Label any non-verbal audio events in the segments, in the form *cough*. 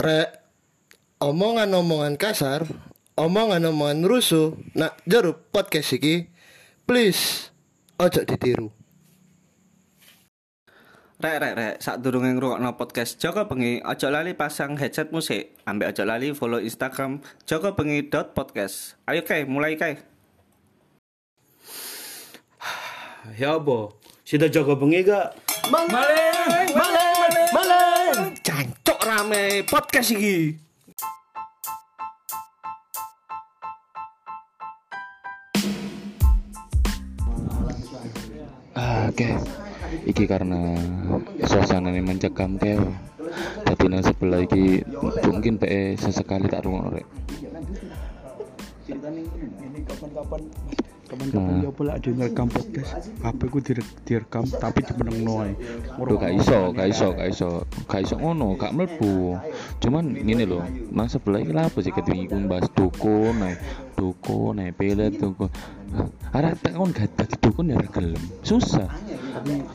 Rek, omongan-omongan kasar, omongan-omongan rusuh, nak jeruk podcast iki, please, ojo ditiru. Rek rek rek, sak durunge ngrungokno podcast Joko Bengi, aja lali pasang headset musik. Ambek aja lali follow Instagram jokobengi.podcast. Ayo kae, mulai kae. Ya apa? Sida jaga bengi gak? Maleng, maleng. Rame podcast iki. Ah, oke. Iki karena suasana ini mencekam ke. Tapi nang sebelah iki mungkin PE sesekali tak rungokno rek. Kapan-kapan ya pula ada ngerekam podcast. HP ku dire- direkam tapi dimeneng noe. Duh, gak iso, gak iso, gak iso, gak iso ngono, gak mlebu. Cuman ngene lho, nang sebelah iki lha apa sih ketingi ku bahas dukun, dukun, nae pelet dukun. Arek tak kon gak dadi dukun ya gelem. Susah.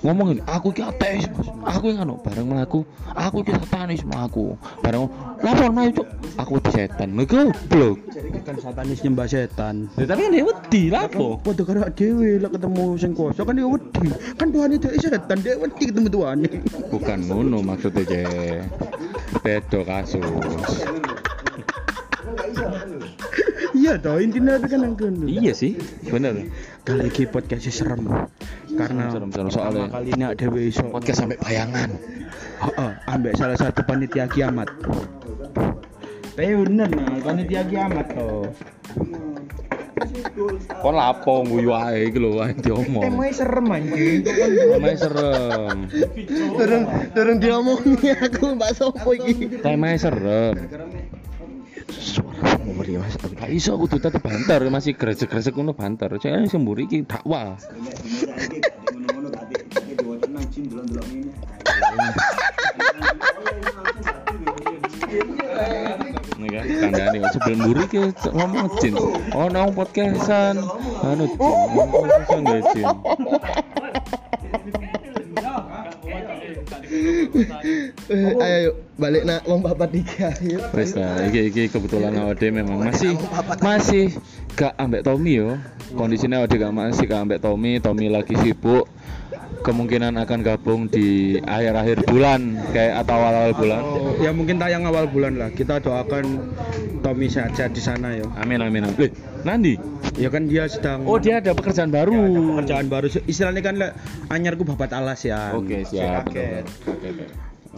Ngomongin, aku ki ateis, Mas. Aku yang anu bareng mlaku, aku ki satanis aku. Bareng lapor mah cuk. Aku di setan. Lho goblok. Kan satanis nyembah setan. Ya tapi ini wedi lapo. Padha karo dhewe lek ketemu sing kuasa kan dia wedi. Kan Tuhan itu setan, dia wedi ketemu Tuhan. Bukan ngono maksudnya je. Beda kasus. Iya toh intinya itu kan yang kono. Iya sih, bener. Kali iki podcast serem. Karena Serem, serem, soalnya- kali ini ada iso Podcast sampai bayangan. Heeh, ambek salah satu panitia kiamat. Tapi bener nah, panitia kiamat toh. Kon lapo nguyu ae iki lho ae diomong. Temanya serem anjing. Temanya serem. Turun, turun diomongi aku mbak sopo iki. Temanya serem. Suara nomor ya Mas. Gak iso kudu tetep banter masih gresek-gresek ngono banter. Cek sing mburi iki dakwah. Ini kan kandhane kok sebelum mburi ki ngomong jin. Nang podcastan. Anu jin. Ngomong jin. *laughs* Eh, ayo yuk, balik nak wong papat tiga yuk. Wes lah, iki iki kebetulan awake memang masih masih gak ambek Tommy yo. Kondisinya awake gak masih gak ambek Tommy, Tommy lagi sibuk. Kemungkinan akan gabung di akhir-akhir bulan kayak atau awal-awal bulan. Oh, ya mungkin tayang awal bulan lah. Kita doakan Tommy sehat di sana ya. Amin amin amin. Eh, Nandi. Ya kan dia sedang Oh, dia ada pekerjaan baru. pekerjaan baru. Istilahnya kan anyarku babat alas ya. Oke, siap. Kaget. Oke, oke.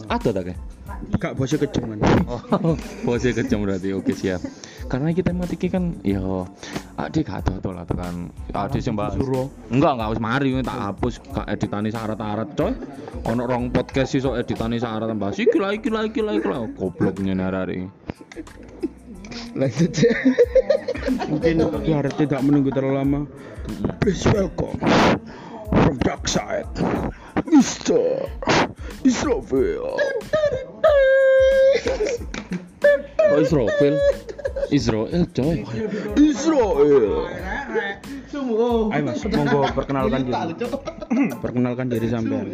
Ada tak? Kak? Kak bosnya kejeman. Oh, *laughs* posisi kejam berarti. Oke, siap. Karena kita mati kan ya adik gak ada lah tekan adik Suruh. enggak enggak wis mari tak hapus gak editane syarat-syarat coy ono rong podcast iso editane syarat tambah iki lah iki lah iki lah iki lah goblok nyene arek Lanjut ya. Mungkin biar tidak menunggu terlalu lama. Please welcome from dark side, Mr. Israfil. Oh Israel Israel coy Israel. Ayo mas, monggo perkenalkan diri. Perkenalkan diri sampean.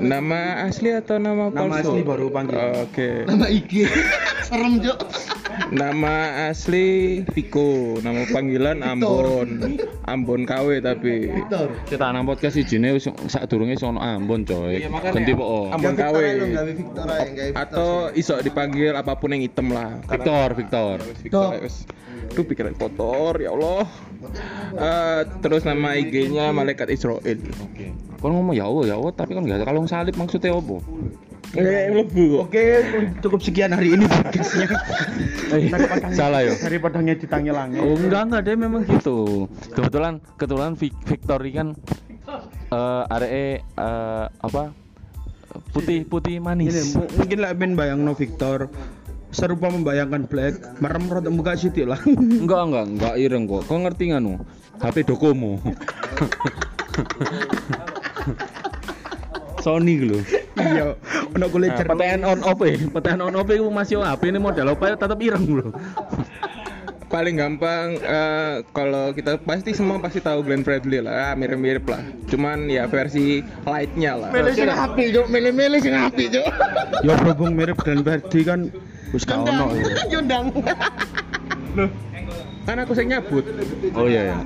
Nama asli atau nama Nama asli baru panggil. Oke Nama IG. Serem, Cok. nama asli Viko nama panggilan Ambon Ambon KW tapi Victor. kita nang podcast ijine wis sak durunge sono Ambon coy ganti po Ambon KW. Victor Victor. atau iso dipanggil apa pun yang hitam lah Victor Victor Victor Duh pikiran kotor ya Allah Eh, terus nama IG-nya malaikat Israel Kon ngomong ya Allah ya Allah tapi kan gak ada kalung salib maksudnya apa? Eh, kok. Oke, cukup sekian hari ini podcastnya. Daripada *laughs* Salah yo. Daripada ngeditangi langit. Oh enggak enggak dia memang gitu. Kebetulan kebetulan Vic- Victory kan eh areke eh, apa putih putih manis. mu- mungkin lah ben bayang no Victor serupa membayangkan Black merem rada buka situ lah *laughs* Enggak enggak enggak ireng kok. Kau ngerti nganu? HP Docomo. *laughs* Sony gitu. iya ono kulit Nah, cermin PTN on off eh. PTN on off itu masih HP ini model apa ya tetap ireng loh. Paling gampang eh, kalau kita pasti semua pasti tahu Glenn Fredly lah ah, mirip-mirip lah cuman ya versi lightnya lah Milih sing api, Cok. Milih-milih sing api, Cok. ya berhubung mirip dan Verdi kan Wis gak ono. *laughs* Yundang. Kan aku sing nyabut. Oh iya ya.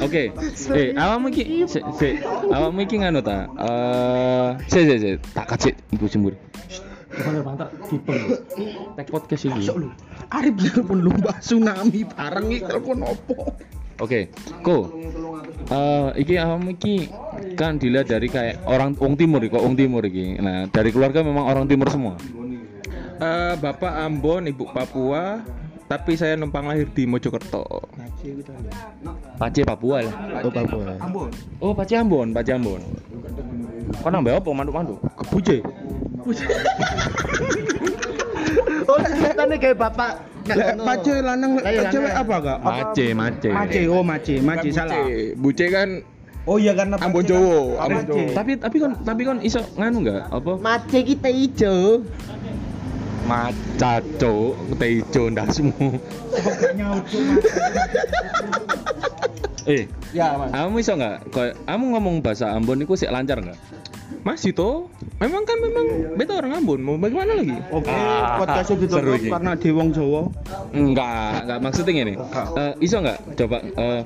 Oke. Eh, awakmu iki sik sik awakmu iki nganu ta? Eh, sik sik sik tak kacik iku jembur. Bener pantak dipeng. Tek podcast iki. Arif telepon lomba tsunami bareng iki telepon opo? Oke, Ko. Eh, iki awakmu iki kan dilihat dari kayak orang wong timur kok wong timur iki. Nah, dari keluarga memang orang timur semua. Eh, Bapak Ambon, Ibu Papua, tapi saya numpang lahir di Mojokerto. Pace Papua lah. Oh, Papua. Oh, Pace Ambon, Pace Ambon. Kau nambah apa mandu-mandu? Kebuje. *laughs* Oh, setannya kayak bapak. Lek pace lanang iya, cewek apa gak? Mace, mace. Mace, oh mace, mace salah. Buce. Kan Oh iya karena Ambon kan- Jowo, Mace. Ambon Jowo. Tapi tapi kon tapi kon iso nganu enggak? Apa? Mace kita hijau. Maca cuk, tejo ndasmu. Eh, Ya, Mas. kamu iso enggak? Kayak kamu ngomong bahasa Ambon itu sih lancar enggak? Masih toh. Memang kan memang beta orang Ambon, mau bagaimana lagi? Oke, Ah, podcastnya seru ditutup karena di wong Jawa. Enggak, enggak maksudnya gini. Eh, iso enggak? Coba eh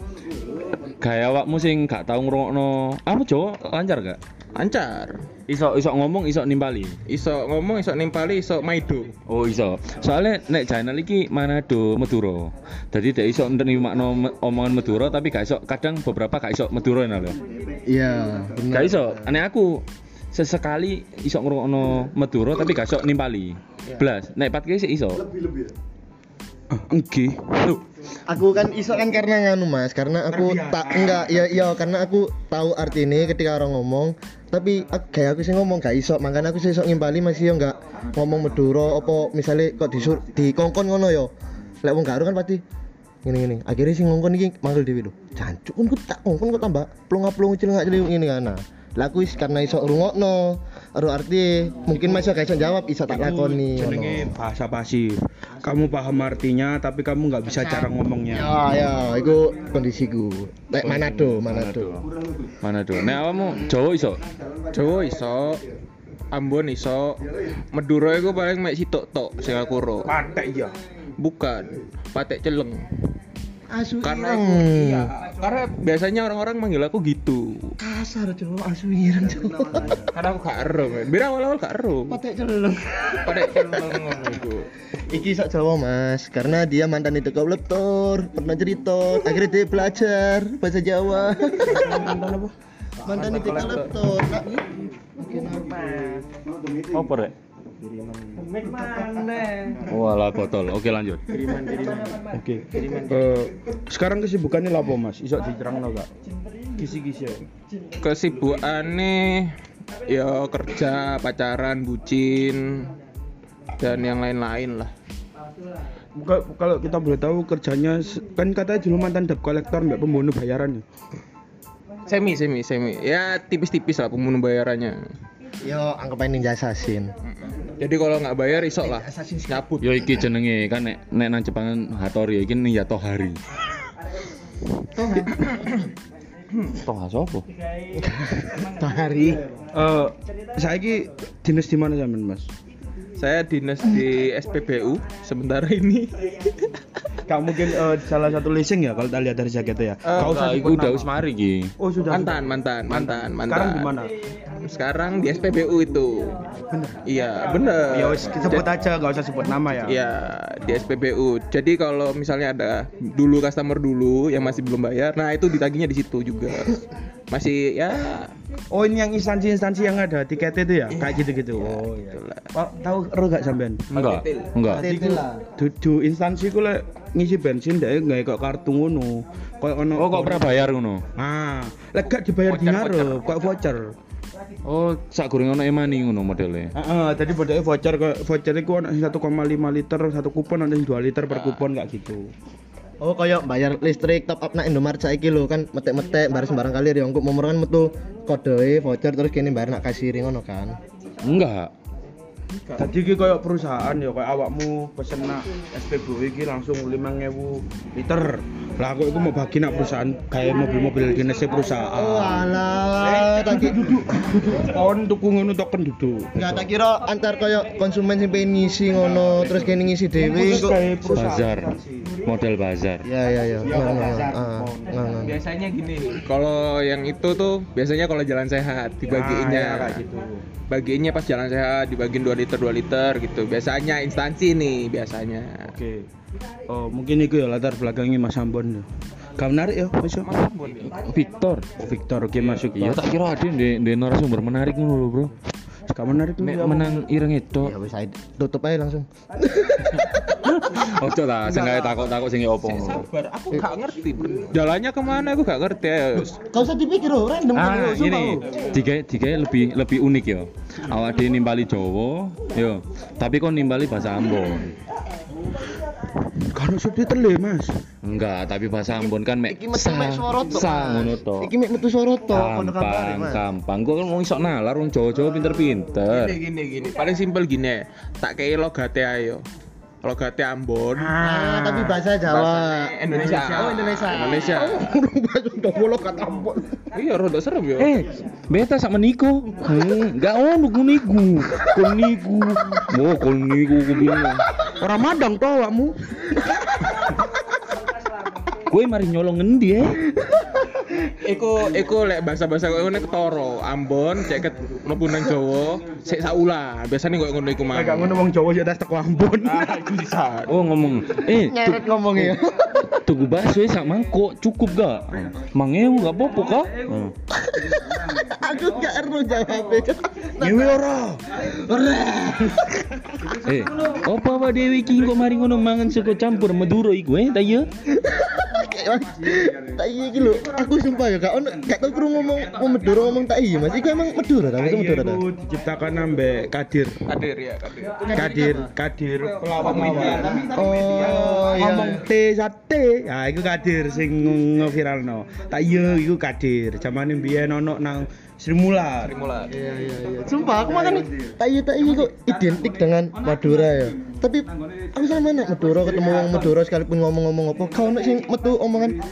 gaya awakmu sing gak tau ngrungokno. Kamu Jawa lancar enggak? Lancar. Iso iso ngomong, iso nimpali. Iso ngomong, iso nimpali, iso maido. Oh iso. Soalnya nek channel iki Manado Madura. Jadi dek iso me- omongan Madura tapi gak iso kadang beberapa gak iso Madura lho. Iya, benar. Gak iso. Nek aku sesekali iso ngrungokno Madura tapi gak iso nimpali. Blas, nek pat sih iso. Enggi. Loh, Aku kan iso kan karena nganu Mas, karena aku tak enggak ya iya karena aku tahu arti ini ketika orang ngomong tapi kayak aku sih ngomong gak iso. Makanya aku sih iso ngimbali masih yo enggak ngomong Madura apa misalnya kok disur di kongkon ngono yo lek wong gak kan pasti ngene ngene. Akhirnya sih ngongkon iki manggil dhewe lho jancuk ku tak ngongkon kok tambah plong-plong celengak celeng ngene kan. Nah lah aku wis karena iso rungokno ero arti mungkin masih iso jawab iso tak lakoni Jenenge bahasa pasif. Kamu paham artinya tapi kamu nggak bisa cara ngomongnya. Ya, ya, itu kondisiku. Lek Manado, Manado. Manado. Nek awakmu Jawa iso. Jawa iso, Ambon iso, Madura iku paling mek sitok tok sing aku ro. Patek ya. Bukan, patek celeng. Asu Karena ireng. aku, iya, karena biasanya orang-orang manggil aku gitu. kasar cowok asu ireng cowok. Karena aku gak ero, men. Biar awal-awal gak ero. Patek celeng. Patek celeng ngono iku. Iki sok Jawa Mas, karena dia mantan itu kau leptor, pernah cerita, akhirnya dia belajar bahasa Jawa. mantan apa? Mantan itu kau leptor. Apa rek? Walah botol. Oke lanjut. Oke. Eh, sekarang kesibukannya apa Mas? Iso diterangno gak? Kisi-kisi ya. Kesibukannya ya kerja, pacaran, bucin dan yang lain-lain lah. Buka- Kalau kita boleh tahu kerjanya kan katanya dulu mantan debt collector mbak pembunuh bayaran ya. Semi, semi, semi. Ya tipis-tipis lah pembunuh bayarannya. Yo, anggap aja ninja assassin. Jadi kalau nggak bayar isok lah nyabut. Yo iki jenenge kan nek nek nang Jepangan Hattori iki nih ya Tohari. Toha sapa? Hari. Eh, saiki dinas di mana zaman Mas? Saya dinas di SPBU sementara ini. Gak mungkin eh, salah satu leasing ya kalau kita lihat dari jaketnya ya. Eh, Gak usah Enggak, iku sebut udah nama. wis mari iki. Oh sudah. mantan, mantan, mantan, mantan. Sekarang di mana? Sekarang di SPBU itu. Bener. Iya, bener. Ya wis sebut aja, gak usah sebut nama ya. Iya, di SPBU. Jadi kalau misalnya ada dulu customer dulu yang masih belum bayar, nah itu ditagihnya di situ juga. *laughs* Masih ya Oh ini yang instansi-instansi yang ada tiket itu ya? Kayak gitu-gitu. Oh iya. Pak tahu ero gak sampean? Enggak. Enggak. Dudu instansi ku lek ngisi bensin dek nggak kok kartu ngono. Kayak ono Oh kok pernah bayar ngono? Ah, lek gak dibayar Voucher, dinar kok voucher. Oh, sak goreng ono emani ngono modele. Heeh, tadi bodake voucher kok voucher iku ono sing 1,5 liter, satu kupon ono sing 2 liter per kupon kayak gitu. Oh koyo bayar listrik top up nak Indomaret saiki lho kan metek-metek bayar sembarang kali riongkok momor kan metu kode voucher terus kene bayar nak kasir ngono kan. Enggak. Tadi iki koyo perusahaan ya koyo awakmu pesen nak SPBU iki langsung 5000 liter. Lah aku iku mau bagi nak perusahaan kayak mobil-mobil jenisnya perusahaan. Oh alah, tak ki- duduk. Kawan tuku ngono token duduk. Enggak tak kira antar koyo konsumen sing pengen ngisi ngono terus kene ngisi dhewe kok. bazar model bazar Ya ya ya. Ah, nggak, nggak. Biasanya gini, kalau yang itu tuh biasanya kalau jalan sehat dibagiinnya. Ya, kayak gitu. Bagiinnya pas jalan sehat dibagiin 2 liter 2 liter gitu. Biasanya instansi nih biasanya. Oke. Oh, mungkin itu ya latar belakangnya Mas Ambon. ya. Gak menarik ya, Mas? ya? Victor Oh, Victor, oke masuk. iya tak kira ada di, di narasumber menarik ngono lho bro Gak menarik tuh. Mek ya, menang ireng itu Ya wis tutup aja langsung. *laughs* *laughs* ojo ta sing gawe takok-takok sing opo ngono Sabar, aku gak ngerti. Jalannya ke mana aku gak ngerti ya. Kau usah dipikir loh, random Ah, kan, sumpah, ini tiga tiga lebih lebih unik ya. Awak dhewe nimbali Jawa, yo. Tapi kok nimbali bahasa Ambon. Kan subtitle ya, Mas. Enggak, tapi bahasa Ambon kan mek Iki metu mek sa ngono to. Iki mek metu kono kampare, Gampang, gampang. Gua kan mau iso nalar wong Jawa-Jawa pinter-pinter. Gini gini gini. Paling simpel gini. Tak kayak logate ayo. Logate Ambon. Ah, tapi bahasa Jawa. Indonesia. Oh, Indonesia. Indonesia. Udah bolok kata ampun. Iya, rada serem ya. Eh, beta sak meniko. Hmm, enggak ono ku niku. Kon niku. Mo kon niku ku bilang. Orang Madang to awakmu. *laughs* Gue mari nyolong ngendi eh? Iku iku lek bahasa-bahasa koyo ngene ketoro. Ambon cek ket mlebu nang Jawa, sik saula. Biasane koyo ngono iku mah. Kayak ngono wong Jawa ya tas teko Ambon. Ah, iku bisa. Oh ngomong, eh Nyeret ngomongnya. tuku bakso ya sak mangkok cukup gak? Mangewu gak apa-apa kah? Aku gak ero jawabnya. Ngewe ora. Eh, apa apa Dewi iki kok mari ngono mangan sego campur Madura iku eh ta iya? Kayak tak iya iki lho. Aku sumpah ya gak ono gak tau krungu ngomong mau Madura ngomong tak iya Mas. Iku emang Madura ta, itu Madura ta. Diciptakan ambek Kadir. Kadir ya, kadir. Kadir, Kadir pelawak Oh, iya. ngomong T sate. Ya iku Kadir sing ngeviralno. Tak iya iku Kadir. Zamane biyen ono nang Sri Mular. Mular. Iya iya iya. Sumpah aku makan tak iya tak iya kok identik dengan Madura ya. Tapi aku sama mana Madura ketemu wong Madura sekalipun ngomong-ngomong apa kau nak sing metu omongan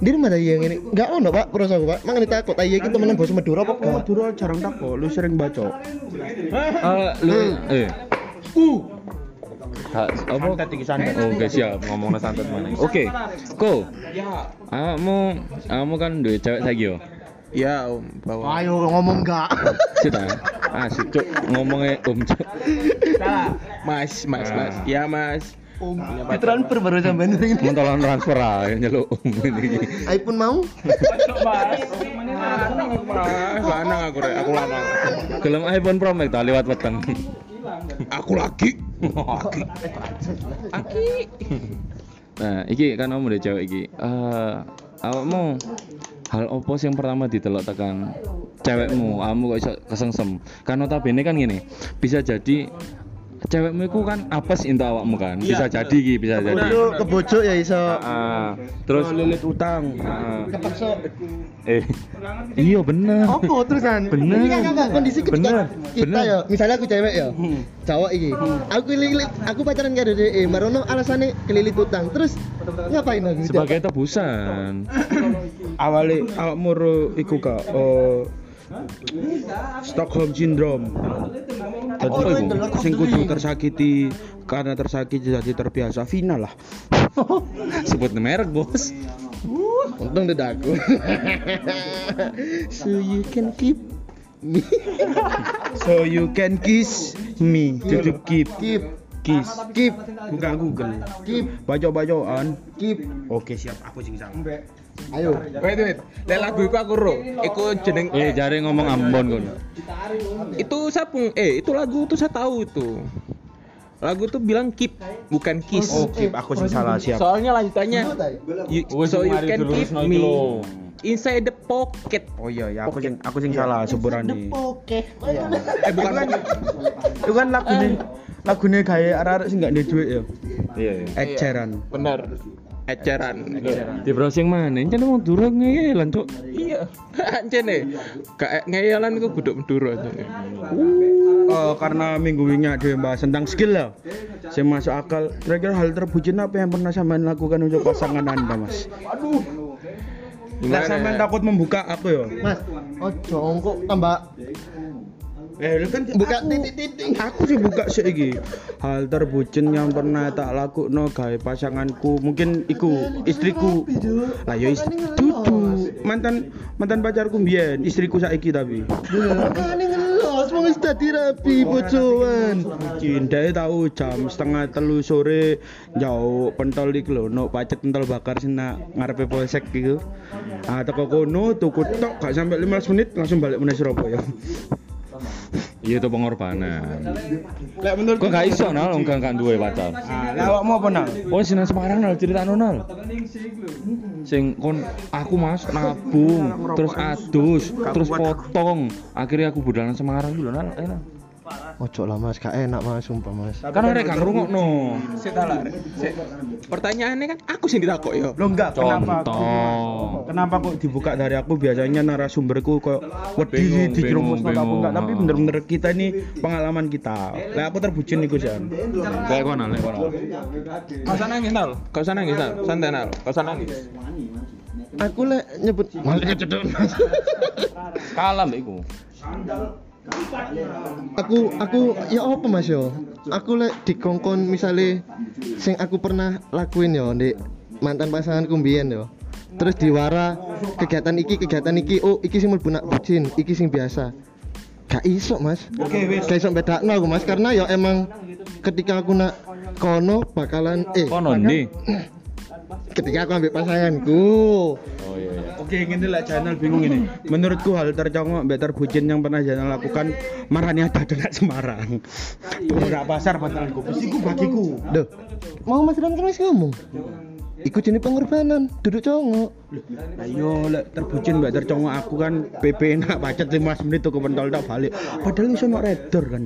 Dir mana iya yang ini? Enggak ono pak, terus aku pak. Mangan takut, tak iya kita temenan bos Madura apa? Enggak? Madura jarang tako, lu sering baca. Ah, lu eh Uh, apa? Santet iki, santet. Oh, Oke siap, ngomongnya santet mana? Oke, ko. Kamu, kamu kan duwe cewek saiki yo. Ya, Om, bawa. Ayo ngomong enggak. Cita. Ah, si cuk ngomongnya om cuk. Mas, Mas, Mas. Ya, Mas. Transfer baru sampean ini. Mau tolong transfer aja nyeluk om ini. iPhone mau? Mas, lanang aku rek, aku lanang. Gelem iPhone Pro Max ta lewat weteng. Aku lagi. Nah, iki kan kamu udah cewek iki. Eh, awakmu hal opo yang pertama ditelok tekan cewekmu, kamu kok iso kesengsem. Kan notabene kan gini, bisa jadi cewekmu itu kan apes into awakmu kan. Bisa Iya, jadi iki, bisa jadi. Lu kebojok ya iso. Ah, terus lilit utang. Kepaksa. eh iya bener. Bener. Ini kan enggak kondisi ketika Bener, kita bener. ya, misalnya aku cewek ya. Cowok iki. Aku kelilit, aku pacaran karo DE, marono alasannya kelilit utang. Terus ngapain aku? Sebagai tebusan. Awale awakmu iku oh Stockholm Syndrome. Oh, Jadi itu. sing kudu tersakiti karena tersakiti jadi terbiasa final lah. *laughs* Sebut merek, Bos. Untung udah aku. *laughs* so you can keep me. *laughs* So you can kiss me, tutup keep, keep kiss. keep Buka Google. keep Baca-bacaan. keep. Oke siap, aku sing. Ayo. Wait, wait. Lek lagu iku aku ro. Iku jeneng Eh, jare ngomong Ambon kon. itu sapung eh itu lagu tuh saya tahu itu. Lagu tuh bilang keep bukan kiss. Oh, keep aku sing salah siap. Soalnya lanjutannya you, so you can keep me inside the pocket. Oh iya ya aku sing aku sing salah seburane. Oke. Eh bukan *laughs* Itu kan lagune lagune gawe arek-arek sing gak duwe duit ya. Iya, iya. Ed Sheeran. benar. Eceran Di browsing mana? Ini mau durung ngeyelan, Cuk. iya anjir nih kayak ngeyelan itu guduk meduro aja nih Oh, karena minggu ini ada yang bahas tentang skill ya. Saya masuk akal. Kira-kira hal terbucin apa yang pernah sampean lakukan untuk pasangan anda, mas? Aduh. Sampean takut membuka aku ya. Mas, ojo kok tambah Eh, lu kan buka aku- titik-titik. Aku sih buka sih iki. Hal terbucin yang pernah tak lakukan gawe pasanganku, mungkin iku istriku. Lah ya istri dudu. Mantan mantan pacarku mbiyen, istriku saiki tapi. Makane ngelos wong wis dadi rapi bojoan. Cindae tahu jam setengah telu sore jauh pentol iki lho, no pacet pentol bakar sina ngarepe polsek gitu. Ah teko kono tuku tok gak sampai 15 menit langsung balik meneh Surabaya. Iya itu pengorbanan. Lek menurut Kok gak iso nal wong gak duwe pacar. Ah, lek awakmu apa nang? Oh sinan Semarang nal cerita nal. Sing kon aku mas nabung terus adus terus potong akhirnya aku budalan Semarang dulu nal. Nal. Ojo lah Mas, gak enak Mas, sumpah Mas. Kan ada gak ngrungokno. Sik ta, Lar. Sik. pertanyaannya kan aku sih ditakok ya Lo enggak kenapa? Contoh. Kenapa kok dibuka dari aku? Biasanya narasumberku kok wedi Bingung, dijerumus bingung, apa enggak, tapi bener-bener kita ini pengalaman kita. Lah aku terbucin iku Jan. Kayak kono lek kono. kau usah nangis nal kau usah nangis nal santai nal kau usah nangis Aku lek nyebut malah. Kalah mbak iku. Aku aku ya apa Mas yo? Aku lek dikongkon misale sing aku pernah lakuin yo ndek mantan pasanganku mbiyen yo. Terus diwara kegiatan iki kegiatan iki oh iki sing mlebu nak bucin, iki sing biasa. Gak iso Mas. Oke, wis. Gak iso bedakno aku Mas karena ya emang ketika aku nak kono bakalan eh Kono ndi? *clears throat* ketika aku ambil pasanganku Oh iya iya. Oke, ngene lah channel bingung ini. Menurutku hal tercongok mbak terbucin yang pernah Janal lakukan marahnya ada dengan Semarang. Beberapa pasar patalanku. Besiku bagiku. Duh, mau Mas Ram kan wis ngomong. Ikut jenis pengorbanan, duduk congok. Lah yo lek terbucin mbak tercongok aku kan PP nak pacet 15 menit tuh ke pentol tak balik. Padahal iso nok redor kan.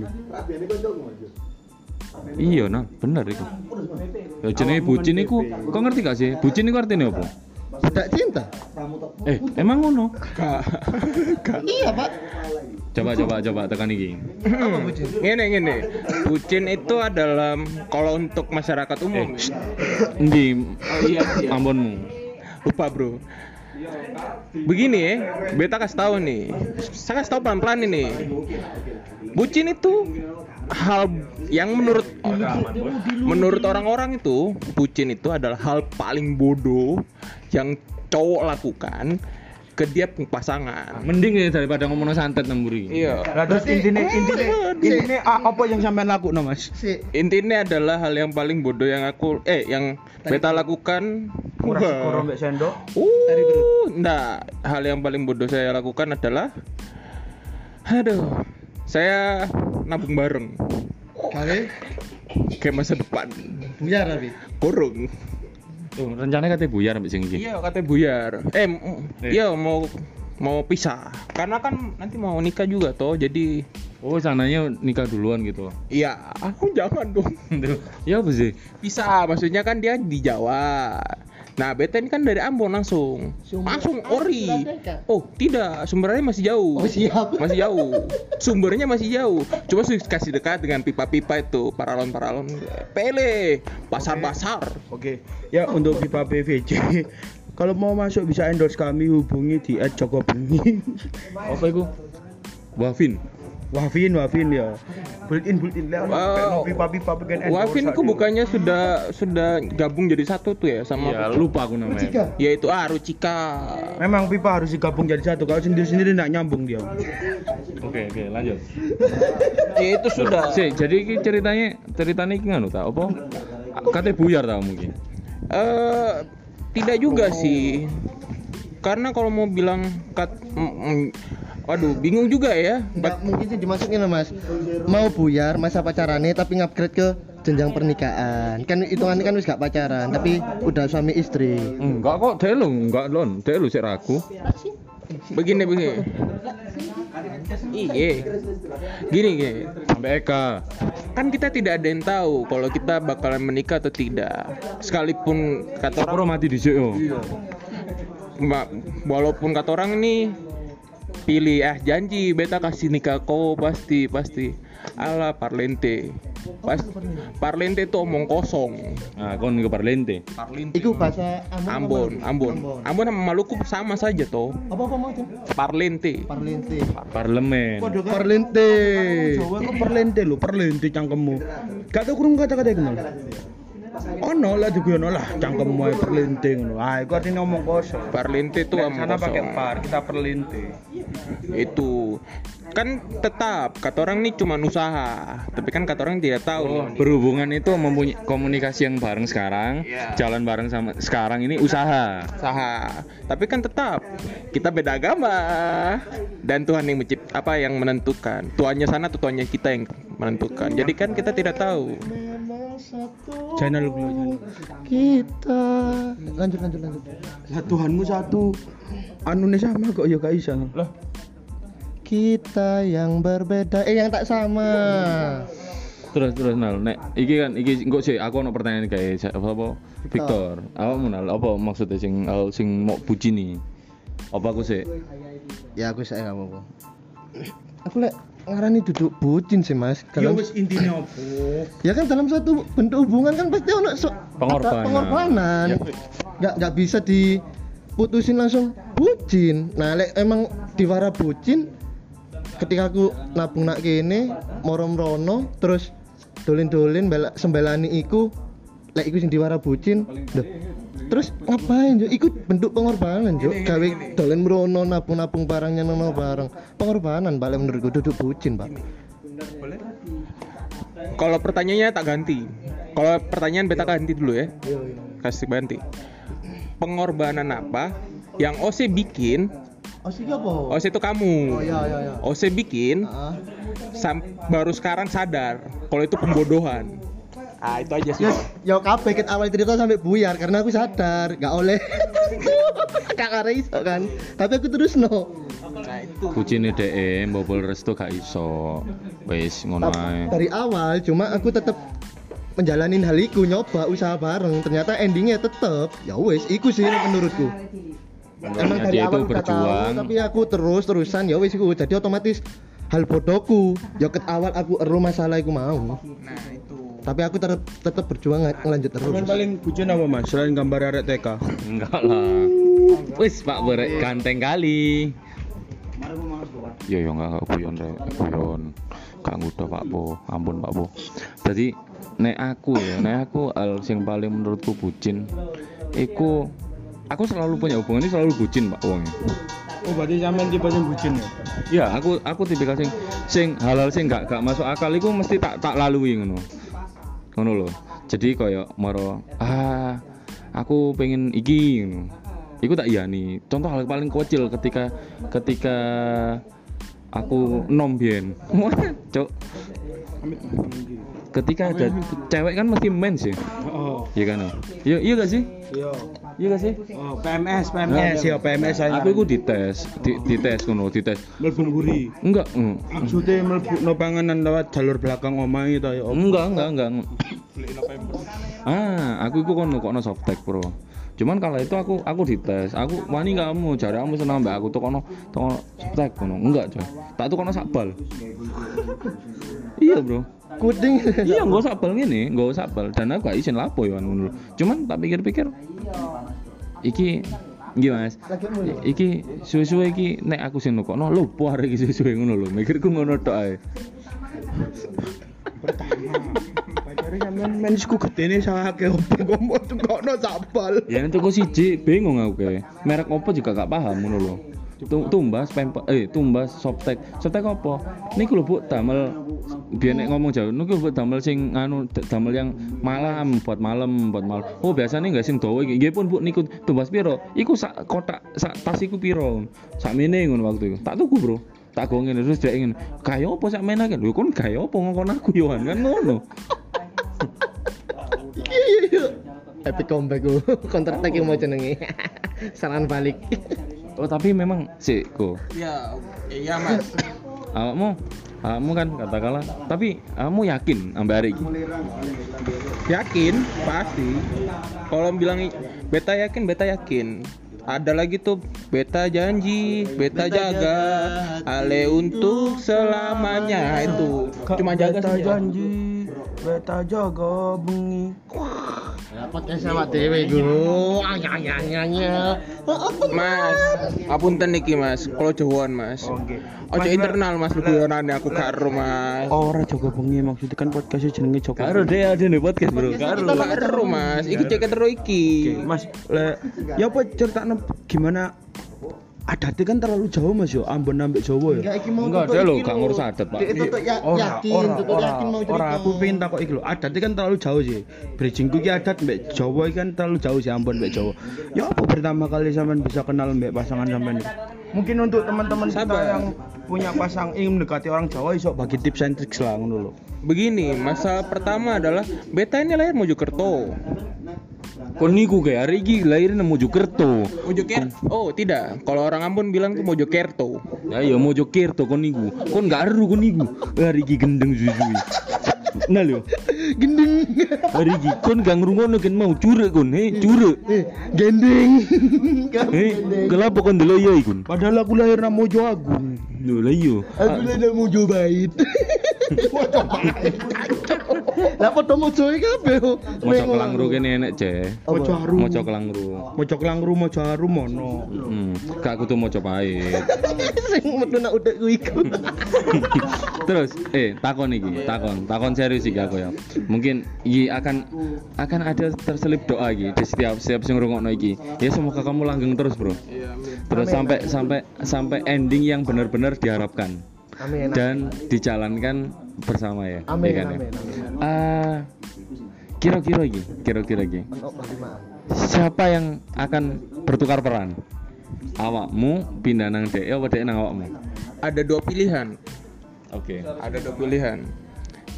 Iya nah, bener iku. Ya jenenge bucin iku, kok ngerti gak sih? Bucin iku artinya apa? Budak cinta. Eh, emang ngono? Iya, Pak. Coba coba coba tekan iki. Ngene ngene. Bucin itu adalah kalau untuk masyarakat umum. Endi? Ambonmu. Lupa, Bro. Begini ya, beta kasih tahu nih. Saya kasih tahu pelan-pelan ini. Bucin itu hal yang menurut menurut orang-orang itu bucin itu adalah hal paling bodoh yang cowok lakukan ke dia pasangan. Mending ya daripada ngomong santet nemburi. Iya. Lah terus intine intine intine a- apa yang sampean lakukan Mas? Si Intinya adalah hal yang paling bodoh yang aku eh yang beta lakukan sekoro mbek sendok. Uh, enggak. Hal yang paling bodoh saya lakukan adalah aduh, saya nabung bareng kali kayak masa depan. buyar tapi. Kurung. Tuh, rencananya katanya buyar ambek sing. Iya, katanya buyar. Eh, m- iya mau mau pisah. Karena kan nanti mau nikah juga toh. Jadi Oh, sananya nikah duluan gitu. iya, aku jangan dong. *laughs* Ya apa sih? Pisah, maksudnya kan dia di Jawa. Nah, beta ini kan dari Ambon langsung. Langsung ori. Oh, tidak, sumbernya masih jauh. Oh, siap. *laughs* Masih jauh. Sumbernya masih jauh. Coba sih kasih dekat dengan pipa-pipa itu, paralon-paralon. Pele, pasar-pasar. Oke. Ya untuk pipa PVC *laughs* kalau mau masuk bisa endorse kami hubungi di @jokobengi. Apa iku? *laughs* Wafin. Wafin, Wafin ya. Built in, built in lah. Pengen endorse. Wafin ku bukannya sudah sudah gabung jadi satu tuh ya sama Ya lupa aku namanya. yaitu ah Rucika. Memang pipa harus digabung jadi satu. Kalau sendiri-sendiri nggak nyambung dia. Oke, oke, lanjut. Ya itu sudah. Sih, jadi ceritanya ceritanya iki nganu ta apa? Katanya buyar ta mungkin. Eh tidak juga sih. Karena kalau mau bilang kat mm, mm, waduh bingung juga ya. Nggak mungkin sih dimasukin loh, Mas. Mau buyar masa pacarannya tapi ngupgrade ke jenjang pernikahan. Kan hitungannya kan wis gak pacaran, tapi udah suami istri. Enggak kok, dia lu enggak lon, dia lu sik ragu. Begini begini. Iya. Gini gini. Sampai Eka. Kan kita tidak ada yang tahu kalau kita bakalan menikah atau tidak. Sekalipun kata orang mati di yo. Ma- walaupun kata orang ini pilih eh janji beta kasih nikah kau pasti pasti ala parlente pas parlente itu omong kosong Nah, kon ke Parlente. parlente Iku bahasa Ambon Ambon Ambon sama Maluku sama saja toh Apa apa mau parlente Parlente. Parlemen. Parlente. Jawa kok perlente lho, perlente cangkemmu. Gak tau krungu kata-kata iku mal. Ono lah juga ono lah cangkemmu ae perlente ngono. Ah, iku artinya ngomong kosong. parlente itu Nek omong sana pakai kosong par, kita perlente. itu kan tetap kata orang ini cuma usaha tapi kan kata orang tidak tahu Berhubungan itu mempunyai komunikasi yang bareng sekarang, Iya. jalan bareng sama sekarang ini usaha. usaha tapi kan tetap kita beda agama dan Tuhan yang mencipt apa yang menentukan Tuhannya sana atau Tuhannya kita yang menentukan jadi kan kita tidak tahu Channel gue. Kita. Lanjut lanjut lanjut. Lah Tuhanmu satu. Anune sama kok ya gak. Lah, Kita yang berbeda eh yang tak sama. Terus terus nal, nek iki kan iki engko sih aku ono pertanyaan kayak sa- apa apa Victor. Awakmu nal apa maksudnya sing al- sing mau puji nih? Apa aku sih? Ya aku saya nggak mau. Aku lek ngarani duduk bucin sih mas. ya Dalam, wis intine opo? ya kan dalam satu bentuk hubungan kan pasti ono so, Pengorbanan. pengorbanan. Nggak nggak bisa diputusin langsung bucin. Nah lek emang diwara bucin, ketika aku nabung nak kene, morom rono, terus dolin-dolin bela, sembelani iku, lek iku sing diwara bucin, Duh, terus ngapain jo? Ikut bentuk pengorbanan jo. Gawe dolen merono nabung-nabung barangnya nono barang. Pengorbanan balik menurutku duduk bucin pak. kalau pertanyaannya tak ganti kalau pertanyaan beta ganti dulu ya kasih ganti pengorbanan apa yang OC bikin Oh sih apa? OC itu kamu ya ya ya. OC bikin Ah. sam- baru sekarang sadar kalau itu pembodohan ah itu aja sih Ya, ya kabeh ket awal cerita sampai buyar karena aku sadar gak oleh. *laughs* Gak ada iso kan. Tapi aku terus no. nah itu Pucine DE mbobol restu gak iso. Wis ngono ae. Dari awal cuma aku tetap menjalanin hal iku nyoba usaha bareng ternyata endingnya tetep ya wes iku sih menurutku emang dari dia itu awal tahu berjuang. tapi aku terus terusan ya wes iku jadi otomatis hal bodohku ya ket awal aku ero masalah iku mau nah itu tapi aku tetap tetap berjuang ng- ngelanjut terus Cuman paling bucin apa Mas? Selain gambar arek TK. Enggak lah. Wis Pak Borek ganteng kali. Yo yo enggak enggak guyon rek, guyon. Gak ngudo Pak Bo, ampun Pak Bo. Jadi nek aku ya, nek aku hal sing paling menurutku bucin iku aku selalu punya hubungan ini selalu bucin Pak wong. Oh, berarti sampean tipe sing bucin ya? Ya, aku aku tipikal sing sing halal sing gak gak masuk akal iku mesti tak tak lalui ngono. Ngono lho. Jadi koyo moro ah aku pengen iki. Iku tak iyani. Contoh hal paling kecil ketika ketika aku nom biyen. *laughs* Cuk. Ketika ada cewek kan mesti mens ya. Oh, Iya kan? Iya iya gak sih? iya. Iya gak sih? Oh, PMS, PMS ya, PMS saya. Aku iku dites, di, dites ngono, dites. mlebu mburi. Enggak, mm, Maksudnya mlebu no panganan lewat jalur belakang omahe ta ya. Enggak, enggak, enggak. Ah, aku iku kono kono softtek, Bro. Cuman kalau itu aku aku dites, aku wani kamu, jare kamu senang mbak aku tuh kono tuh softtek kono. Enggak, coy. Tak tuh kono sakbal. iya, Bro. kuding Iya, enggak sakbal ngene, enggak sakbal dan aku gak izin lapo ya ngono. lho. Cuman tak pikir-pikir iki Iki Mas. I- Iki suwe-suwe iki nek aku sing nukokno lupa arek iki suwe-suwe ngono lho. Mikirku ngono tok ae. Pacare sampean *laughs* mensku gedene sakake opo kok mau tukokno sapal. Ya nek toko siji bingung aku kae. Merek opo juga gak paham ngono lho. Tu- Tumbas pempe eh tumbas softtek. Softtek opo? Niku lho Bu damel biar nek ngomong jauh niku Bu damel sing anu damel yang malam buat malam buat malam. Oh biasanya nggak sing dawa iki. Nggih pun Bu niku tumbas piro? Iku sak kotak sak tas iku piro? Sak mene ngono waktu itu. Tak tuku, Bro. Tak go ngene terus dia ingin kaya apa sak menake? Lho kon kaya apa ngongkon aku Yohan kan ngono. epic comeback ku counter attack yang mau jenenge *laughs* serangan balik Oh tapi memang sih kok Ya, iya mas. awakmu awakmu kan katakanlah tapi kamu yakin sampai hari ini Yakin, pasti. Kalau bilang beta yakin, beta yakin. Ada lagi tuh beta janji, beta, jaga, ale untuk selamanya itu. Cuma jaga beta saja. janji beta jaga bengi podcast sama dewe go Mas, apunten niki mas, kalau jauhan mas. Oke. Ojo internal mas, beguyonane aku karo mas. ora jaga bengi maksudnya kan podcastnya jenenge jaga karo deh ada nih podcast bro karo Karo mas, iki cek terus iki. Mas, le, ya apa ceritanya gimana? Adatnya kan terlalu jauh mas yo, Ambon ambek Jawa ya. Enggak iki mau Enggak, lho, iki gak ngurus adat, Pak. Dek tutuk ya, Ora, yakin, ora, ora, yakin mau cerita. ora, aku pengen takut iki lho. Adatnya kan terlalu jauh sih. Bridgingku ki adat mbek Jawa iki kan terlalu jauh sih Ambon mbek Jawa. Ya apa pertama kali sampean bisa kenal mbek pasangan sampean? Mungkin untuk teman-teman kita yang punya pasang ingin mendekati orang Jawa iso bagi tips and tricks lah ngono lho. Begini, masalah pertama adalah beta ini lahir Mojokerto. Kon niku kayak hari ini lahirin nang Mojokerto Mojokerto. Oh, tidak. Kalau orang Ambon bilang tuh Mojokerto. ya iya Mojokerto kon niku kon gak aru kon niku hari ini gendeng suwi nah lho Gendeng. hari ini kon gak ngrungokno kan mau curek kon he curek Eh, gendeng. Kamu he gendeng. kenapa kon delok ya ikun Padahal aku lahir nang Mojo Agung. lho lah iya Aku coba itu. Mau coba. Lah foto mau coba kabeh. Moco kelangru kene enek ceh Mojo Harum. Moco kelangru Mojo Kelangru, Mojo Harum mono. Hmm, gak kudu moco pahit. *laughs* Sing metu nak udah ku iku. *laughs* Terus, eh takon iki, takon, takon serius iki aku ya. Mungkin iki akan akan ada terselip doa iki di setiap setiap sing ngrungokno iki. Ya semoga kamu langgeng terus, Bro. Terus sampai sampai sampai ending yang benar-benar diharapkan Amin. dan dijalankan bersama ya. Amin, ya kan, ya? amin, amin. Ah, kira-kira iki, kira-kira iki. Oh, bagaimana? Siapa yang akan bertukar peran? Awakmu pindah nang dhek apa dhek nang awakmu? Ada dua pilihan. Oke. Ada dua pilihan.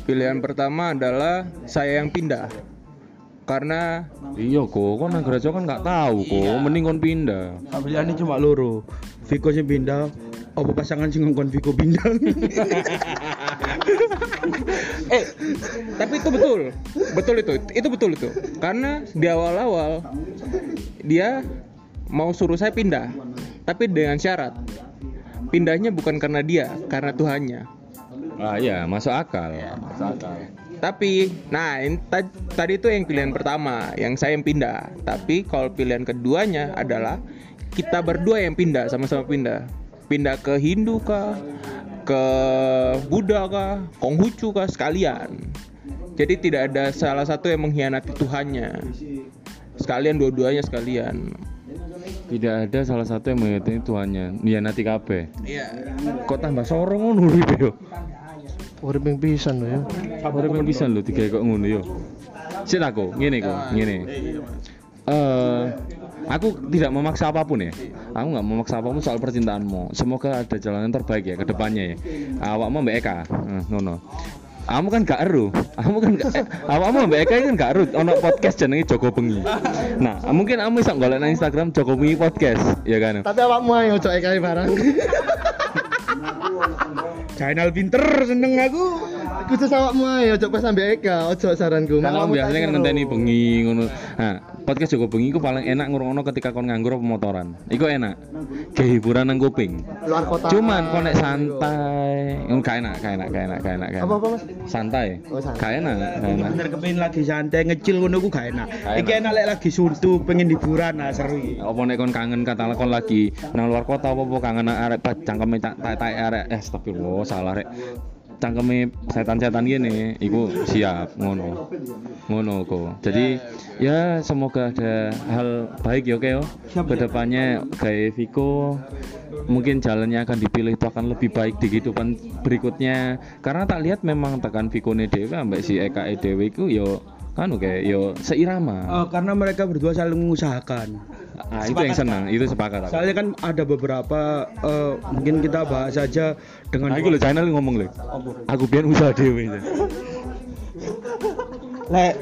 Pilihan pertama adalah saya yang pindah. Karena Iya kok, kok nang gereja kan nggak tahu kok, mending kon pindah. Pilihannya cuma loro. Viko sing pindah, apa pasangan sing ngongkon Viko pindah. *laughs* *laughs* eh tapi itu betul. Betul itu. Itu betul itu. Karena di awal-awal dia mau suruh saya pindah. Tapi dengan syarat pindahnya bukan karena dia, karena Tuhannya. Ah iya, masuk akal. Masuk akal. Tapi, nah tadi itu yang pilihan pertama, yang saya yang pindah. Tapi kalau pilihan keduanya adalah kita berdua yang pindah, sama-sama pindah. Pindah ke Hindu kah, ke Buddha kah, Konghucu kah, sekalian. Jadi tidak ada salah satu yang mengkhianati Tuhannya. Sekalian dua-duanya sekalian. Tidak ada salah satu yang mengikuti Tuhannya. Iya nanti kabeh. Iya. Kok tambah sorong ngono yo. Urip ping pisan lho ya. Yang bisa lho digawe kok ngono yo. Sik aku, ngene kok, ngene. Eh, aku tidak memaksa apa pun ya. Aku nggak memaksa apa pun soal percintaanmu. Semoga ada jalan yang terbaik ya ke depannya ya. Awakmu Mbak Eka, eh, ngono. Kamu kan gak eru, kamu kan gak, eh, awakmu Mbak Eka kan gak eru, ono podcast jenenge Joko Bengi. Nah, mungkin kamu bisa golek nang Instagram Joko Bengi podcast, ya kan? Tapi awakmu ayo cok kae barang. Channel pinter seneng aku. Khusus awakmu ayo cok pas sampe Eka, ojo saranku. Kalau Awakmu biasanya kan ngenteni bengi ngono. Nah, podcast Joko Bengi ku paling enak ngurungono ketika kon nganggur apa motoran. Iku enak. Kayak hiburan nang kuping. luar kota. Cuman kon nek santai, ngono gak enak, gak enak, gak enak, gak enak. Apa-apa, Mas? Santai. Oh, santai. Gak enak, gak enak. Bener kepengin lagi santai ngecil ngono ku gak enak. Iki enak. lek lagi suntuk pengen hiburan nah seru. iki. Apa nek kon kangen kata kon lagi nang luar kota apa apa kangen arek cangkeme tak tak tak arek eh astagfirullah salah rek. Cangkeme setan-setan gini, iku siap ngono. Ngono kok. Jadi ya semoga ada hal baik ya oke yo. Ke depannya kayak Viko mungkin jalannya akan dipilih itu akan lebih baik di kehidupan berikutnya karena tak lihat memang tekan Viko dewe ambek si Eka dewe iku yo kan kayak yo seirama Eh, karena mereka berdua saling mengusahakan. Ah, itu yang senang, itu sepakat aku. Soalnya kan ada beberapa eh, mungkin kita bahas saja dengan Nah, lo channel ngomong lo. Aku biar usaha dewe. lek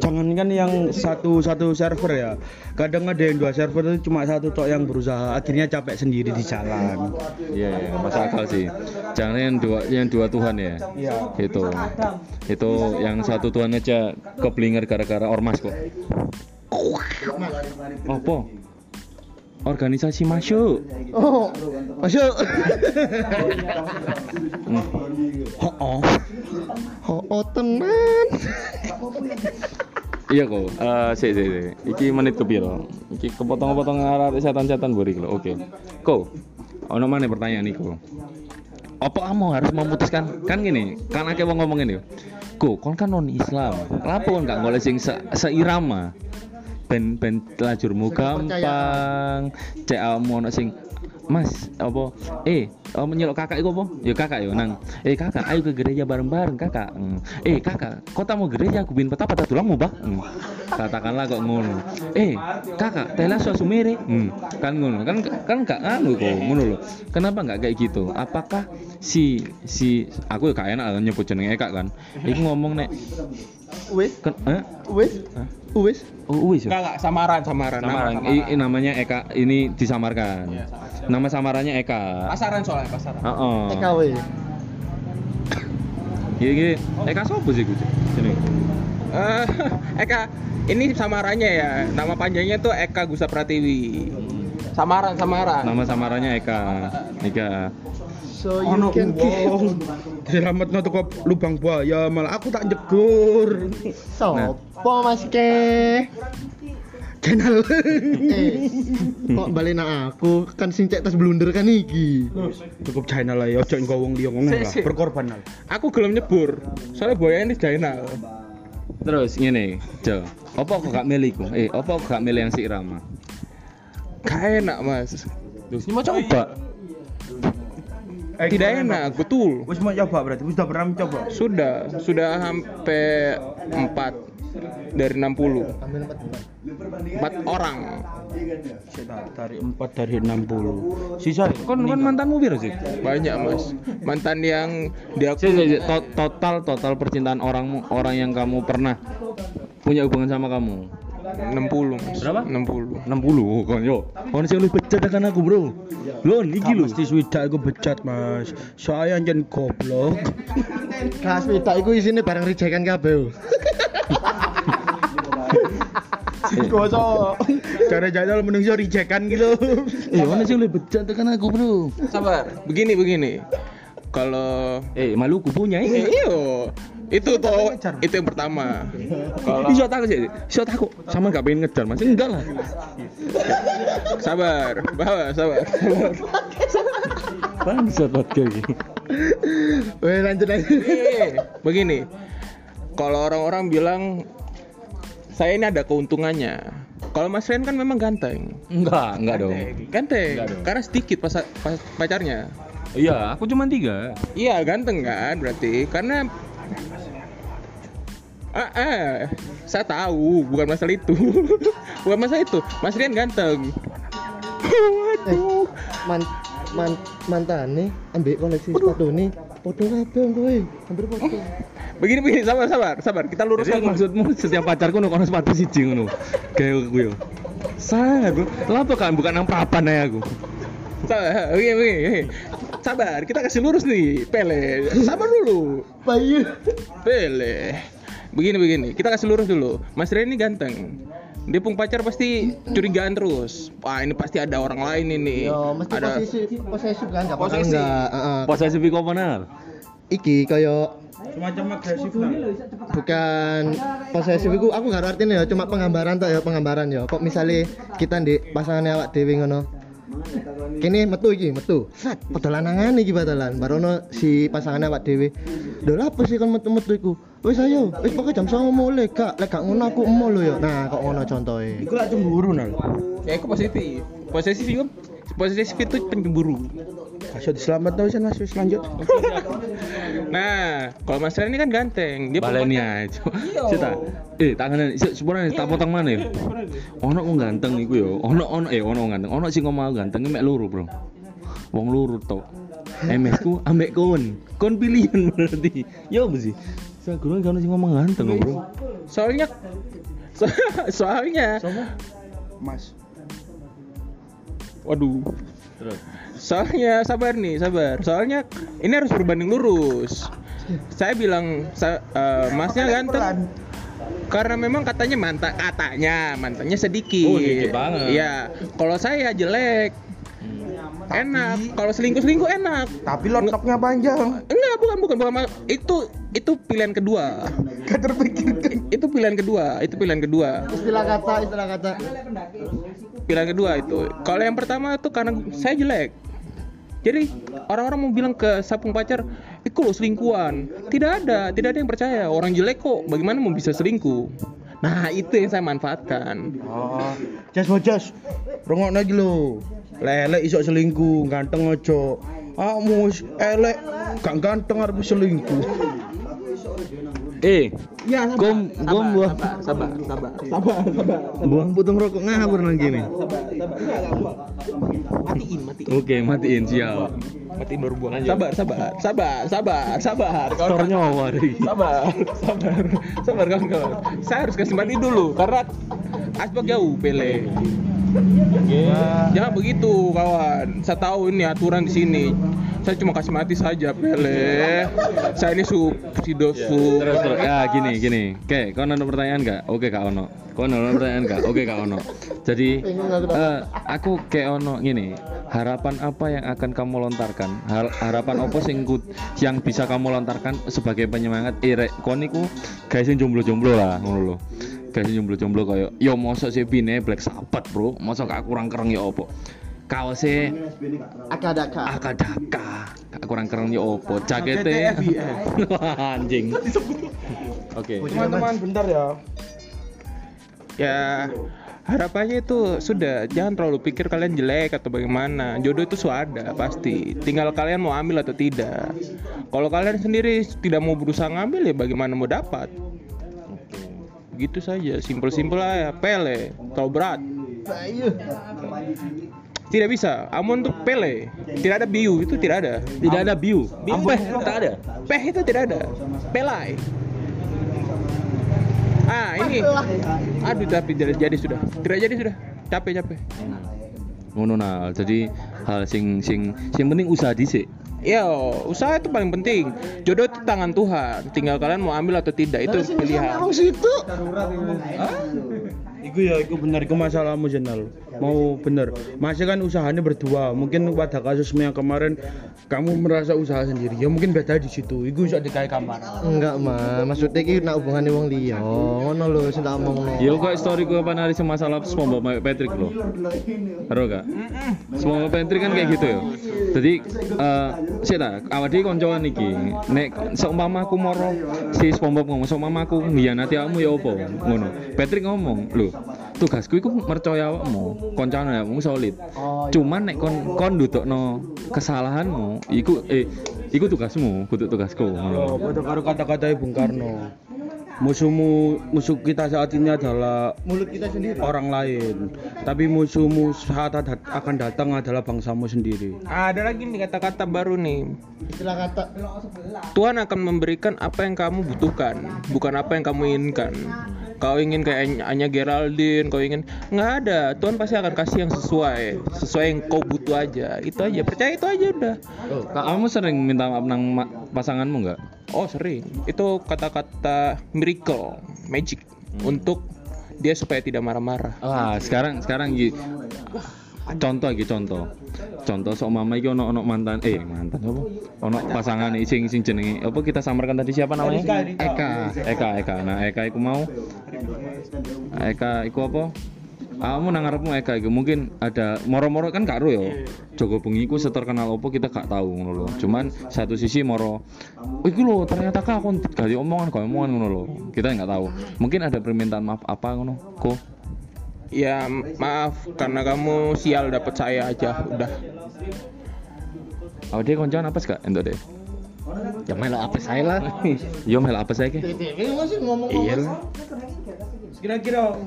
jangankan yang satu satu server ya kadang ada yang dua server itu cuma satu tok yang berusaha akhirnya capek sendiri di jalan Iya, iya, masuk akal sih. Jangan yang dua yang dua Tuhan ya. Iya. Itu. Itu yang satu Tuhan aja keblinger gara-gara ormas kok. Apa? Organisasi masuk. Oh, masuk. Hmm. oh, Oh, oh tenan. Iya kok. Eh, sik sik sik. Iki menit kepiro? Iki kepotong-potong arah setan-setan buri lho. Oke. Ko. Ono mana pertanyaan iku? Apa kamu harus memutuskan kan gini, kan akeh wong ngomong ini. Ko, kon kan non Islam. Lapo kon gak golek sing se seirama? Ben ben lajurmu gampang. Cek awakmu ono sing Mas, apa? Eh, oh, menyeluk kakak itu apa? Ya kakak ya nang. Eh kakak, ayo ke gereja bareng-bareng kakak. Hmm. Eh kakak, kok tak mau gereja? Aku bin petapa tak tulang mau bak. Hmm. Katakanlah kok ngono. Eh kakak, tela suasu mere. Hmm. Kan ngono, kan kan gak anu kok ngono loh. Kenapa nggak kayak gitu? Apakah si si aku ya gak enak nyebut jeneng Eka kan. Iku ngomong nek Wis, kan eh? wis, Hah? wis. Oh, wis ya? Enggak, enggak, samaran, samaran. Samaran. Nama, I- i- namanya Eka ini disamarkan. Iya, Nama samarannya Eka. Pasaran soalnya, pasaran. Heeh. TKW. Iya iya. Eka sopo sih gue? Sini. Eh, *laughs* Eka, ini samarannya ya. Nama panjangnya tuh Eka Gusa Pratiwi. Samaran, samaran. Nama samarannya Eka. Eka. So you ono can get uang diselametno teko lubang buaya malah aku tak jegur Sopo Mas Ke? channel Eh, kok balik nang aku kan sing cek tas blunder kan iki. cukup channel lah ya ojo engko wong liya ngono lah berkorban lah Aku gelem nyebur. Soalnya buaya ini jainal. Terus ngene, Jo. Apa kok gak milih ku? Eh, apa kok gak milih yang si Irama? Gak enak, Mas. Terus ini mau coba. Tidak enak, betul. wis mau coba berarti wis udah pernah mencoba Sudah, sudah sampai 4 dari 60. 4 orang. dari 4 dari 60 sisa Kon kon mantanmu piro sih? Banyak, Mas. Mantan yang dia total total percintaan orang orang yang kamu pernah punya hubungan sama kamu. 60, Mas. Berapa? 60. 60 kon yo. Kon sing lebih becat kan aku, Bro. Lho, *laughs* iki lho. mesti swidak aku becat mas saya anjen goblok Gas pita iku isine barang rijekan kabeh. Gosok. Cara jadal menungso rijekan gitu. Eh, mana sih lebih becat kan aku, Bro? Sabar. Begini, begini. Kalau Eh, Maluku punya Eh, ini. iyo. Itu toh, itu yang pertama. Kalau Iso takut sih, iso takut. Sama gak pengen ngejar, Mas. Enggak lah. sabar, bawa, sabar. Bangsat podcast iki. Weh lanjut aja. Eh, begini. Kalau orang-orang bilang saya ini ada keuntungannya. Kalau Mas Ren kan memang ganteng. Enggak, enggak dong. Ganteng. Enggak dong. Karena sedikit pas, pas- pacarnya. Iya, aku cuma tiga. Iya, ganteng kan berarti. Karena Ah, ah, saya tahu, bukan masalah itu. *laughs* bukan masalah itu. Mas Rian ganteng. Eh, man, man, mantane ambek koleksi sepatu nih. Foto kabeh kowe, hampir foto. Begini begini, sabar sabar, sabar. Kita Jadi luruskan. maksudmu setiap pacarku ono kono sepatu siji ngono. Kayak gue. Sangat, Bro. Kenapa kan bukan nang papan aja aku? Sabar, begini, begini. Sabar, kita kasih lurus nih, Pele. Sabar dulu. Bayu. Pele. Begini begini, kita kasih lurus dulu. Mas Rian ini ganteng. Dia pun pacar pasti curigaan terus. Wah, ini pasti ada orang lain ini. Yo, mesti ada posesif kan enggak bakal Posesif. enggak. Heeh. Posesif benar? Iki kaya Semacam agresif lah. bukan posesif iku aku gak artinya ya cuma penggambaran tok ya penggambaran ya kok misalnya kita di pasangannya awak dewi ngono kini metu iki metu set padahal lanangan iki batalan barono si pasangannya awak dewi lho apa sih kan metu-metu iku wis ayo wis pokoknya jam 09.00 mulai gak lek gak ngono aku emo lho ya nah kok ngono contohnya Iku lah cemburu nal. Ya, itu positif. Posesif itu posesif itu pencemburu. Kasih diselamat tau mas wis lanjut. *laughs* Nah, kalau Mas Ren ini kan ganteng. Dia Baleni pemakai- aja. Cita. Eh, tangan sepurane tak potong mana ya? Ono wong ganteng iku ya. Ono ono eh ono ganteng. Ono sing ngomong ganteng mek loro, Bro. Wong loro tok. MS ku ambek kon. Kon pilihan berarti. Ya apa sih? Saya kan sing ngomong ganteng, Bro. Soalnya So- *laughs* soalnya Mas. waduh. Soalnya sabar nih sabar. Soalnya ini harus berbanding lurus. Saya bilang sa- eh, masnya ganteng. Karena memang katanya mantan katanya mantannya sedikit. Oh, sedikit banget. iya. Kalau saya jelek. Enak. Kalau selingkuh selingkuh enak. Tapi lotoknya panjang. Bukan bukan bukan itu itu pilihan kedua Gak terpikirkan. itu pilihan kedua itu pilihan kedua Istilah kata, istilah kata. pilihan kedua itu kalau yang pertama itu karena saya jelek jadi orang-orang mau bilang ke sapung pacar itu lo selingkuhan tidak ada tidak ada yang percaya orang jelek kok bagaimana mau bisa selingkuh nah itu yang saya manfaatkan Oh, jas jas. Rongok lagi lo. Lele isok selingkuh, ganteng ojo. Mus elek, gak ganteng harus selingkuh. Eh, gom gom buang sabar sabar sabar sabar Buang putung rokok ngabur nang gini. matiin matiin. Oke, matiin siap. matiin baru buang sabar sabar sabar sabar sabar. Tor nyawa deh. sabar sabar sabar kawan kawan saya harus kasih mati dulu karena asbak jauh pele. Jangan begitu kawan. Saya tahu ini aturan di sini saya cuma kasih mati saja pele saya ini sub si dosu Terus terus. Ya gini gini. Oke, kau ada pertanyaan nggak? Oke kak Ono. Kau ada pertanyaan nggak? Oke kak Ono. Jadi eh, aku kayak Ono gini. Harapan apa yang akan kamu lontarkan? Har- harapan apa sing yang bisa kamu lontarkan sebagai penyemangat? Eh, rek, kon niku guys sing jomblo-jomblo lah, ngono lho. Guys sing jomblo-jomblo koyo yo mosok sih pine Black Sabbath, Bro. Mosok gak kurang kereng ya opo? Kaosnya Akadaka. akadaka. Kurang keren ya opo? Jaketnya *laughs* Wah, anjing. Oke. Teman-teman, bentar ya. ya harapannya itu sudah. Jangan terlalu pikir kalian jelek atau bagaimana. Jodoh itu suada pasti. Tinggal kalian mau ambil atau tidak. Kalau kalian sendiri tidak mau berusaha ngambil ya bagaimana mau dapat? Gitu saja. Simpel-simpel aja. Pele. Terlalu berat tidak bisa amun untuk pele tidak ada biu itu tidak ada tidak ada view Peh tak ada. Peh itu tidak ada. Pelai. Ah ini. Aduh tapi tidak jadi sudah. Tidak jadi sudah. Capek capek. ngono nah jadi hal sing sing sing penting usaha dhisik Ya, usaha itu paling penting. Jodoh itu tangan Tuhan. Tinggal kalian mau ambil atau tidak itu pilihan. situ. Iku ya, iku bener, iku masalahmu jenal. Mau bener. Masih kan usahanya berdua. Mungkin pada kasusmu yang kemarin kamu merasa usaha sendiri. Ya mungkin beda di situ. Iku bisa dikai kamar. Enggak, mah. Maksudnya iki nak hubungane wong liya. Ngono lho sing tak omongno. yo kok story ku apa nari masalah SpongeBob sama Patrick lo Karo gak? SpongeBob Patrick kan kayak gitu ya. Jadi eh sih tak, awak dhewe koncoan iki. Nek seumpama aku moro si SpongeBob ngomong seumpama aku ngiyanati awakmu ya opo? Ngono. Patrick ngomong, "Lho, tugasku iku mercaya awakmu, koncane awakmu solid. Cuman nek kon kon ndudukno kesalahanmu, iku eh iku tugasmu, kudu tugasku." Oh, Ngono. karo kata-kata Bung Karno. Musuhmu musuh kita saat ini adalah Mulut kita sendiri. orang lain, tapi musuhmu saat akan datang adalah bangsamu sendiri. Ada lagi nih kata-kata baru nih. Istilah kata Tuhan akan memberikan apa yang kamu butuhkan, bukan apa yang kamu inginkan. Kau ingin kayak Anya Geraldine, kau ingin nggak ada. Tuhan pasti akan kasih yang sesuai, sesuai yang kau butuh aja. Itu aja, percaya itu aja udah. Oh, kamu sering minta maaf nang ma- pasanganmu nggak? Oh sering. Itu kata-kata miracle, magic untuk dia supaya tidak marah-marah. Ah, sekarang sekarang iki contoh iki contoh. Contoh sok mama iki ono ono mantan eh mantan apa? Ono pasangan sing sing jenenge apa kita samarkan tadi siapa namanya? Eka. Eka Eka. Nah, Eka iku mau Eka iku apa? Kamu nang ngarepmu Eka iku mungkin ada moro-moro kan gak ro yo. Joko bengi iku seterkenal opo kita gak tahu ngono lho. Cuman satu sisi moro iku lho ternyata kak aku gali omongan kok omongan ngono lho. Kita nggak tahu. Mungkin ada permintaan maaf apa ngono. Kok Ya maaf karena kamu sial dapat saya aja udah. Oh dia koncoan apa sih kak? Entuk deh. ya melo apa saya lah. *laughs* Yo mel apa saya ke? Iya lah. Kira-kira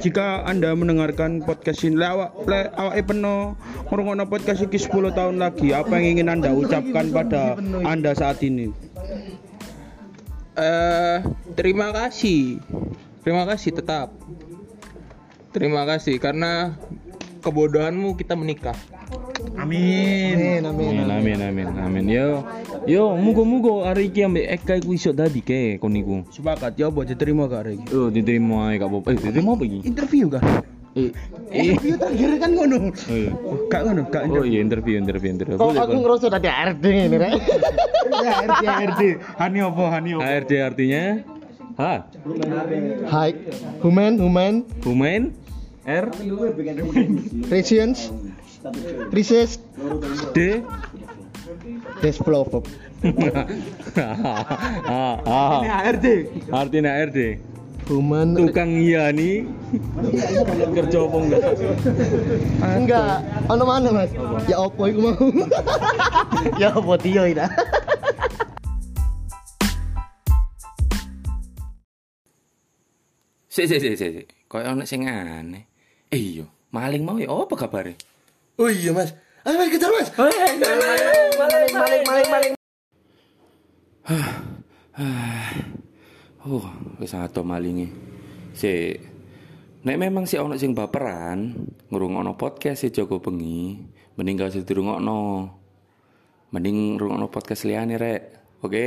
jika Anda mendengarkan podcast ini lewat le, awake peno ngrungokno podcast ini 10 tahun lagi, apa yang ingin Anda ucapkan pada Anda saat ini? Eh terima kasih. Terima kasih tetap. Terima kasih karena kebodohanmu kita menikah. Amin. Amin, amin. Amin amin amin amin. Yo yo mugo-mugo hari iki ambek Eka iku iso dadi ke kon niku. Sepakat ya buat diterima gak Regi? Oh diterima ae gak apa-apa. Eh diterima apa iki? Interview kah? Eh eh. Interview terakhir kan ngono. Oh iya. Gak ngono, gak Oh iya interview interview interview. Kok aku ngerasa tadi RD ini, Rek. Ya RD RD. Hani opo? Hani opo? HRD artinya Ha, High, human, human, Humain R regions, *laughs* research, D ah, ah. RD. Artinya RD Human, tukang nih kerja apa enggak enggak, ono mana mas? Ya opo iku mau? *laughs* ya opo Tio ini? Sik sik sik sik. sik. Kayak ono sing aneh. Eh iya, maling mau ya apa kabare? Oh iya mas, ayo mas kejar mas. Oh, wis ato malinge. Sik. Nek memang sih ono sing baperan, ngrungokno podcast si Joko Bengi, mending gak usah dirungokno. Mending ngrungokno podcast liyane rek. Oke?